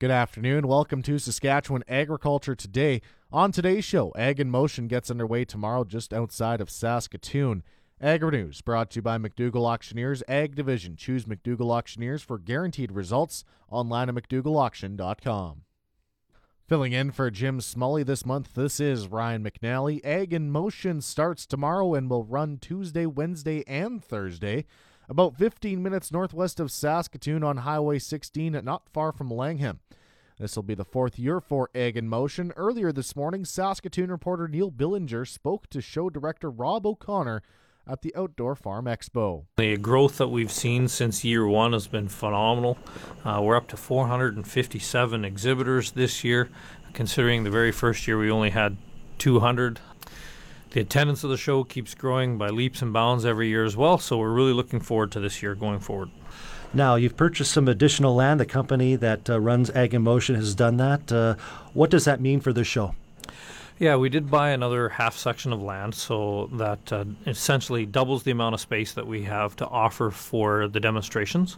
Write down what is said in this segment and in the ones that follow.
Good afternoon. Welcome to Saskatchewan Agriculture Today. On today's show, Ag in Motion gets underway tomorrow just outside of Saskatoon. Agri News brought to you by McDougall Auctioneers Ag Division. Choose McDougall Auctioneers for guaranteed results online at McDougallAuction.com. Filling in for Jim Smolliak this month, this is Ryan McNally. Ag in Motion starts tomorrow and will run Tuesday, Wednesday, and Thursday. About 15 minutes northwest of Saskatoon on Highway 16, not far from Langham. This will be the fourth year for Ag in Motion. Earlier this morning, Saskatoon reporter Neil Billinger spoke to show director Rob O'Connor at the Outdoor Farm Expo. The growth that we've seen since year one has been phenomenal. Uh, we're up to 457 exhibitors this year, considering the very first year we only had 200. The attendance of the show keeps growing by leaps and bounds every year as well, so we're really looking forward to this year going forward. Now, you've purchased some additional land. The company that uh, runs Ag in Motion has done that. Uh, what does that mean for the show? Yeah, we did buy another half section of land, so that uh, essentially doubles the amount of space that we have to offer for the demonstrations.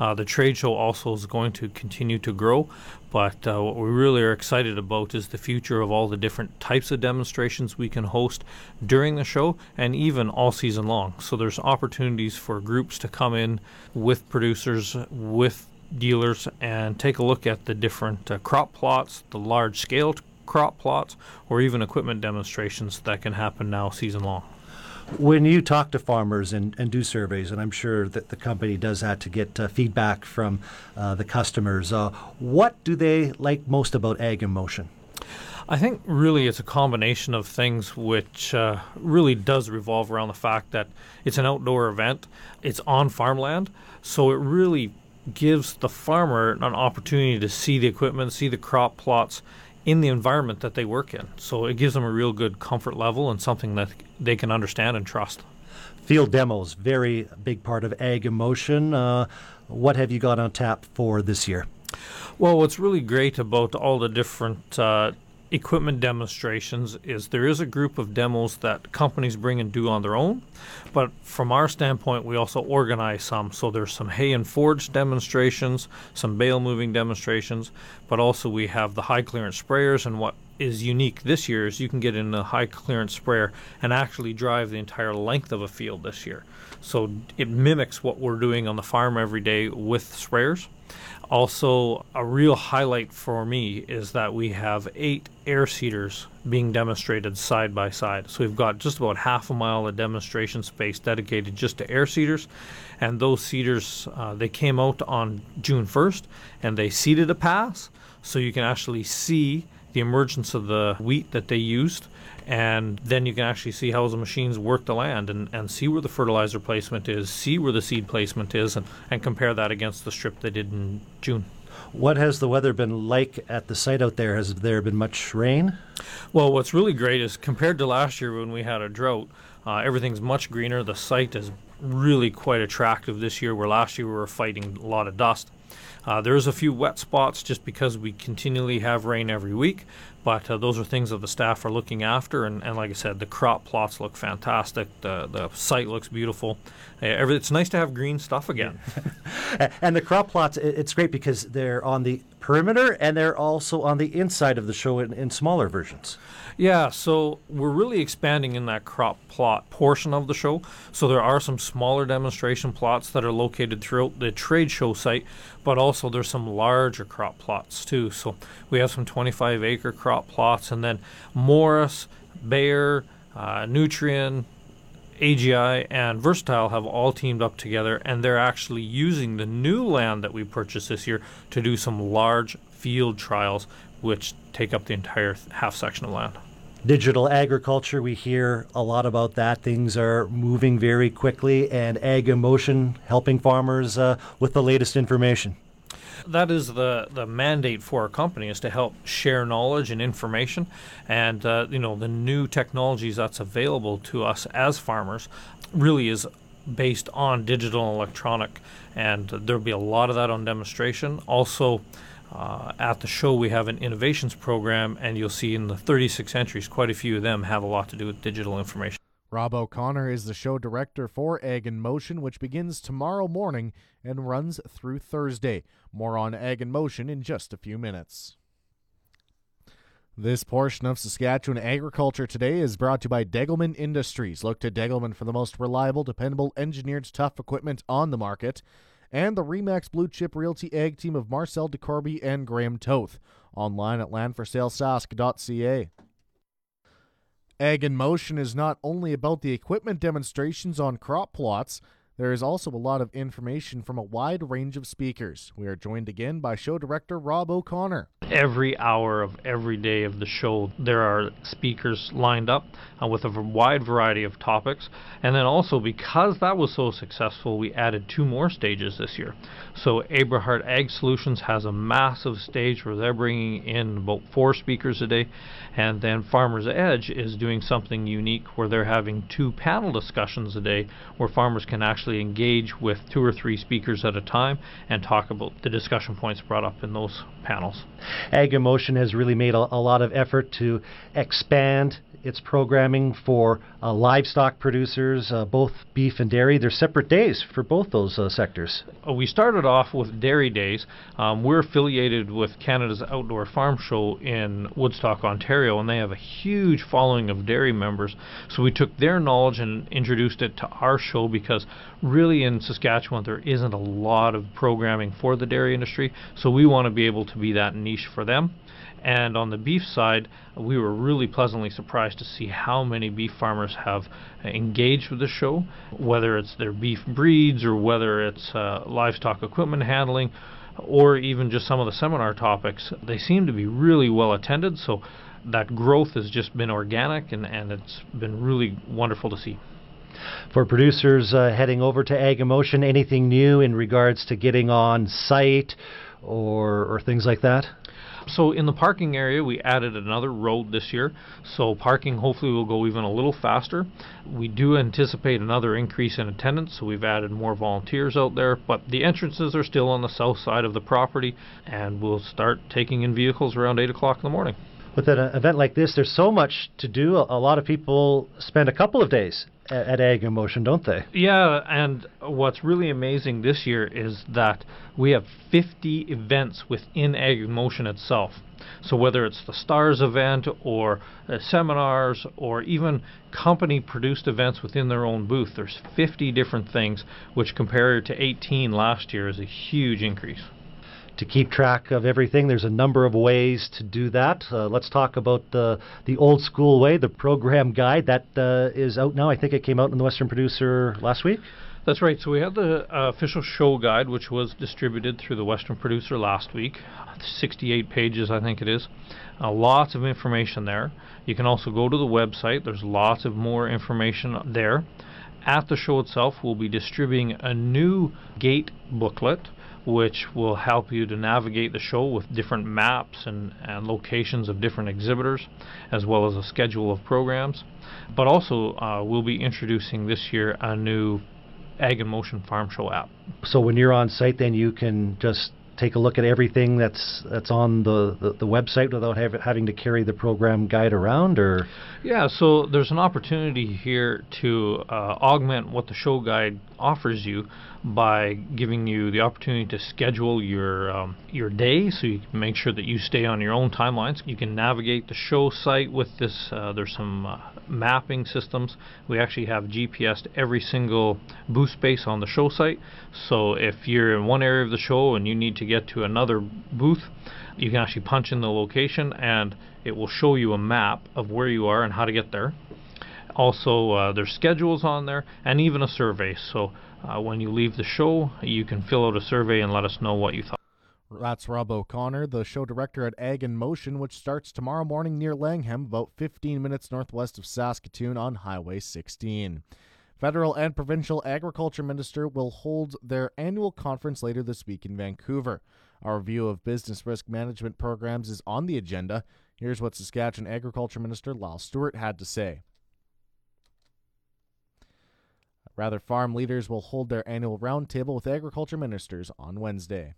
Uh, the trade show also is going to continue to grow, but uh, what we really are excited about is the future of all the different types of demonstrations we can host during the show and even all season long. So there's opportunities for groups to come in with producers, with dealers, and take a look at the different uh, crop plots, the large scale crop plots, or even equipment demonstrations that can happen now season long. When you talk to farmers and, and do surveys, and I'm sure that the company does that to get uh, feedback from uh, the customers, uh, what do they like most about Ag in Motion? I think really it's a combination of things which uh, really does revolve around the fact that it's an outdoor event, it's on farmland, so it really gives the farmer an opportunity to see the equipment, see the crop plots, in the environment that they work in. So it gives them a real good comfort level and something that they can understand and trust. Field demos, very big part of Ag in Motion. Uh, what have you got on tap for this year? Well, what's really great about all the different uh, equipment demonstrations is there is a group of demos that companies bring and do on their own, but from our standpoint, we also organize some. So there's some hay and forage demonstrations, some bale moving demonstrations, but also we have the high clearance sprayers. And what is unique this year is you can get in a high clearance sprayer and actually drive the entire length of a field this year. So it mimics what we're doing on the farm every day with sprayers. Also, a real highlight for me is that we have eight air seeders being demonstrated side by side. So we've got just about half a mile of demonstration space dedicated just to air seeders. And those seeders, uh, they came out on June 1st and they seeded a pass. So you can actually see the emergence of the wheat that they used and then you can actually see how the machines work the land and, and see where the fertilizer placement is, see where the seed placement is, and, and compare that against the strip they did in June. What has the weather been like at the site out there? Has there been much rain? Well, what's really great is compared to last year when we had a drought, uh, everything's much greener. The site is really quite attractive this year, where last year we were fighting a lot of dust. Uh, there's a few wet spots just because we continually have rain every week, but uh, those are things that the staff are looking after. And, and, like I said, the crop plots look fantastic. The the site looks beautiful. Uh, every, it's nice to have green stuff again. and the crop plots, it's great because they're on the perimeter and they're also on the inside of the show in, in smaller versions. Yeah, so we're really expanding in that crop plot portion of the show. So there are some smaller demonstration plots that are located throughout the trade show site, but also there's some larger crop plots too. So we have some 25 acre crop plots, and then Morris, Bayer, uh, Nutrien, AGI and Versatile have all teamed up together, and they're actually using the new land that we purchased this year to do some large field trials, which take up the entire half section of land digital agriculture. We hear a lot about that. Things are moving very quickly, and Ag in Motion helping farmers uh, with the latest information. That is the, the mandate for our company is to help share knowledge and information, and uh, you know the new technologies that's available to us as farmers really is based on digital and electronic, and there'll be a lot of that on demonstration. Also, uh, at the show, we have an innovations program, and you'll see in the 36 entries, quite a few of them have a lot to do with digital information. Rob O'Connor is the show director for Ag in Motion, which begins tomorrow morning and runs through Thursday. More on Ag in Motion in just a few minutes. This portion of Saskatchewan Agriculture Today is brought to you by Degelman Industries. Look to Degelman for the most reliable, dependable, engineered tough equipment on the market. And the Remax Blue Chip Realty Ag team of Marcel DeCorby and Graham Toth. Online at landforsalesask.ca. Ag in Motion is not only about the equipment demonstrations on crop plots, there is also a lot of information from a wide range of speakers. We are joined again by show director Rob O'Connor. Every hour of every day of the show, there are speakers lined up uh, with a wide variety of topics. And then also, because that was so successful, we added two more stages this year. So, Abrahart Ag Solutions has a massive stage where they're bringing in about four speakers a day. And then Farmers Edge is doing something unique where they're having two panel discussions a day where farmers can actually actually engage with two or three speakers at a time and talk about the discussion points brought up in those panels. Ag in Motion has really made a, a lot of effort to expand its programming for uh, livestock producers, uh, both beef and dairy. They're separate days for both those uh, sectors. Uh, we started off with dairy days. Um, we're affiliated with Canada's Outdoor Farm Show in Woodstock, Ontario, and they have a huge following of dairy members. So we took their knowledge and introduced it to our show because really in Saskatchewan there isn't a lot of programming for the dairy industry. So we want to be able to be that niche for them. And on the beef side, we were really pleasantly surprised to see how many beef farmers have engaged with the show, whether it's their beef breeds or whether it's uh, livestock equipment handling or even just some of the seminar topics. They seem to be really well attended, so that growth has just been organic and, and it's been really wonderful to see. For producers uh, heading over to Ag in Motion, anything new in regards to getting on site or, or things like that? So in the parking area, we added another road this year. So parking hopefully will go even a little faster. We do anticipate another increase in attendance, so we've added more volunteers out there. But the entrances are still on the south side of the property, and we'll start taking in vehicles around 8 o'clock in the morning with an event like this, there's so much to do. A, lot of people spend a couple of days at, Ag in Motion, don't they? Yeah, and what's really amazing this year is that we have 50 events within Ag in Motion itself. So whether it's the STARS event or uh, seminars or even company produced events within their own booth, there's 50 different things, which compared to 18 last year is a huge increase to keep track of everything. There's a number of ways to do that. Uh, let's talk about the the old school way, the program guide that uh, is out now. I think it came out in the Western Producer last week. That's right. So we have the uh, official show guide, which was distributed through the Western Producer last week. 68 pages, I think it is. Uh, lots of information there. You can also go to the website. There's lots of more information there. At the show itself, we'll be distributing a new gate booklet which will help you to navigate the show with different maps and, and locations of different exhibitors, as well as a schedule of programs. But also, uh, we'll be introducing this year a new Ag in Motion Farm Show app. So when you're on site, then you can just take a look at everything that's that's on the, the, the website without have, having to carry the program guide around or yeah so there's an opportunity here to uh, augment what the show guide offers you by giving you the opportunity to schedule your um, your day so you can make sure that you stay on your own timelines. You can navigate the show site with this uh, there's some uh, mapping systems. We actually have GPS to every single booth space on the show site. So if you're in one area of the show and you need to get to another booth you can actually punch in the location and it will show you a map of where you are and how to get there also uh, there's schedules on there and even a survey so uh, when you leave the show, you can fill out a survey and let us know what you thought. That's Rob O'Connor, the show director at Ag in Motion, which starts tomorrow morning near Langham, about 15 minutes northwest of Saskatoon on Highway 16. Federal and provincial agriculture minister will hold their annual conference later this week in Vancouver. Our view of business risk management programs is on the agenda. Here's what Saskatchewan Agriculture Minister Lyle Stewart had to say. Rather, farm leaders will hold their annual roundtable with agriculture ministers on Wednesday.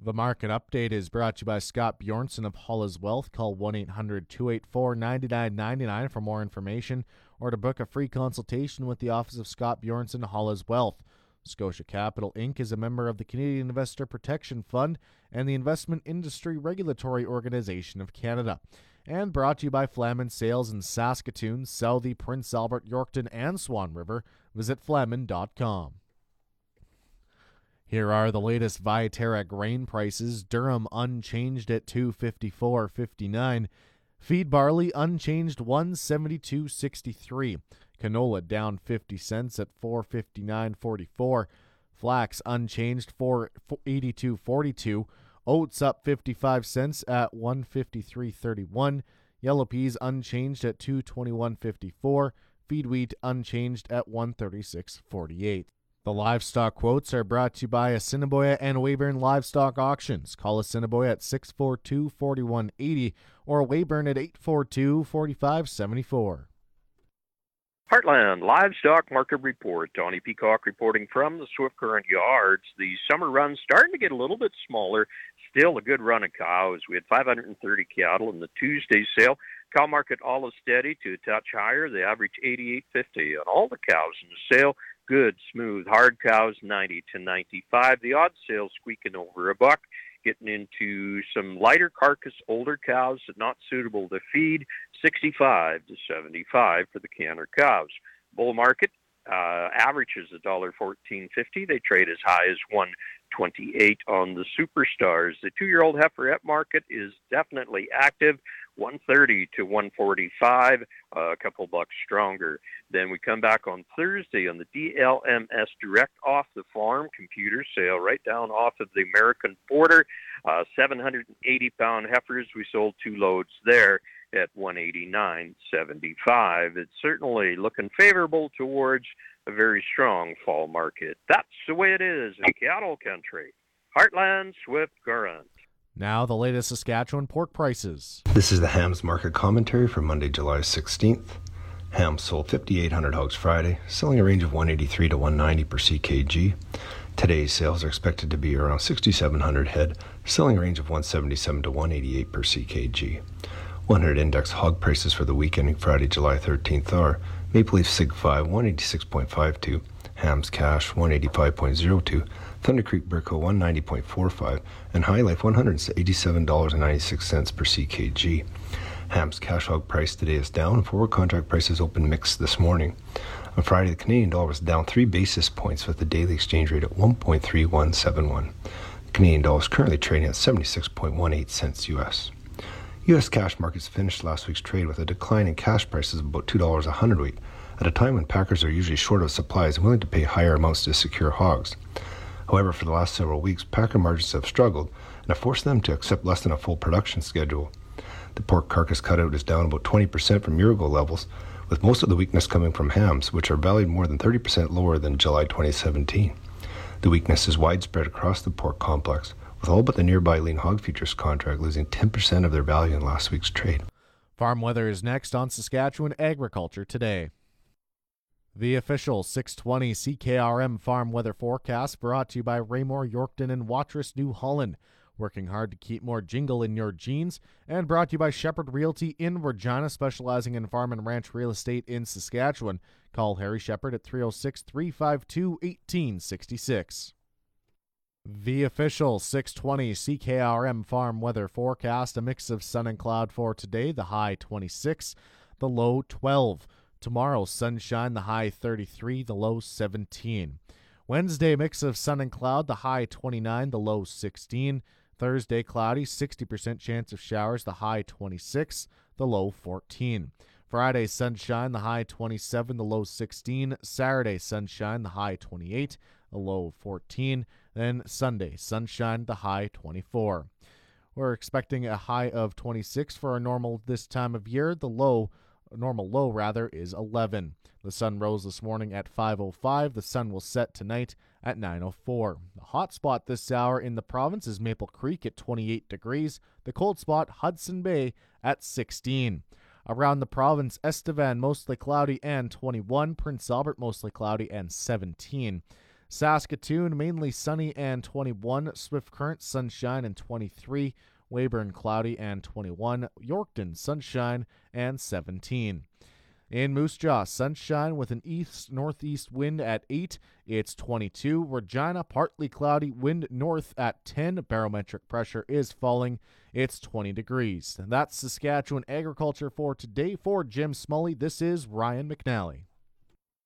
The market update is brought to you by Scott Bjornson of Hollis Wealth. Call 1 800 284 9999 for more information or to book a free consultation with the Office of Scott Bjornson Hollis Wealth. Scotia Capital Inc. is a member of the Canadian Investor Protection Fund and the Investment Industry Regulatory Organization of Canada. And brought to you by Flaman Sales in Saskatoon, Southey, Prince Albert, Yorkton, and Swan River. Visit flaman.com. Here are the latest Viterra grain prices. Durum unchanged at 254.59. Feed barley unchanged 172.63. Canola down 50 cents at 459.44. Flax unchanged 482.42. Oats up 55 cents at 153.31. Yellow peas unchanged at 221.54. Feed wheat unchanged at 136.48. The livestock quotes are brought to you by Assiniboia and Weyburn Livestock Auctions. Call Assiniboia at 642 4180 or Weyburn at 842 4574. Heartland Livestock Market Report. Donnie Peacock reporting from the Swift Current Yards. The summer run's starting to get a little bit smaller. Still a good run of cows. We had 530 cattle in the Tuesday sale. Cow market all is steady to a touch higher. The average 88.50 on all the cows in the sale good, smooth, hard cows, 90 to 95. The odd sale squeaking over a buck. Getting into some lighter carcass, older cows that not suitable to feed, 65 to 75 for the canner cows. Bull market uh, averages a dollar fourteen fifty. They trade as high as one twenty eight on the superstars. The two year old heiferette market is definitely active. 130 to 145, uh, a couple bucks stronger. Then we come back on Thursday on the DLMS direct off the farm computer sale right down off of the American border. Uh, 780 pound heifers. We sold two loads there at 189.75. It's certainly looking favorable towards a very strong fall market. That's the way it is in cattle country. Heartland Swift Current. Now, the latest Saskatchewan pork prices. This is the hams market commentary for Monday, July 16th. Hams sold 5,800 hogs Friday, selling a range of 183 to 190 per ckg. Today's sales are expected to be around 6,700 head, selling a range of 177 to 188 per ckg. 100 index hog prices for the week ending Friday, July 13th are Maple Leaf Sig 5 186.52, Hams Cash 185.02, Thunder Creek Burco 190.45, and HyLife $187.96 per ckg. Ham's cash hog price today is down. Forward contract prices open mixed this morning. On Friday, the Canadian dollar was down three basis points with the daily exchange rate at 1.3171. The Canadian dollar is currently trading at 76.18 cents US. U.S. cash markets finished last week's trade with a decline in cash prices of about $2 a hundredweight, at a time when packers are usually short of supplies and willing to pay higher amounts to secure hogs. However, for the last several weeks, packer margins have struggled and have forced them to accept less than a full production schedule. The pork carcass cutout is down about 20% from year ago levels, with most of the weakness coming from hams, which are valued more than 30% lower than July 2017. The weakness is widespread across the pork complex, with all but the nearby lean hog futures contract losing 10% of their value in last week's trade. Farm weather is next on Saskatchewan Agriculture Today. The official 620 CKRM farm weather forecast brought to you by Raymore, Yorkton, and Watrous, New Holland. Working hard to keep more jingle in your jeans, and brought to you by Shepherd Realty in Regina, specializing in farm and ranch real estate in Saskatchewan. Call Harry Shepherd at 306 352 1866. The official 620 CKRM farm weather forecast a mix of sun and cloud for today, the high 26, the low 12. Tomorrow, sunshine, the high 33, the low 17. Wednesday, mix of sun and cloud, the high 29, the low 16. Thursday, cloudy, 60% chance of showers, the high 26, the low 14. Friday, sunshine, the high 27, the low 16. Saturday, sunshine, the high 28, the low of 14. Then Sunday, sunshine, the high 24. We're expecting a high of 26 for our normal this time of year. The low normal low rather is 11. The sun rose this morning at 5:05. The sun will set tonight at 9:04. The hot spot this hour in the province is Maple Creek at 28 degrees. The cold spot Hudson Bay at 16. Around the province, Estevan mostly cloudy and 21. Prince Albert mostly cloudy and 17. Saskatoon, mainly sunny and 21. Swift Current, sunshine and 23. Weyburn, cloudy and 21. Yorkton, sunshine and 17. In Moose Jaw, sunshine with an east northeast wind at 8. It's 22. Regina, partly cloudy, wind north at 10. Barometric pressure is falling. It's 20 degrees. And that's Saskatchewan agriculture for today. For Jim Smolliak, this is Ryan McNally.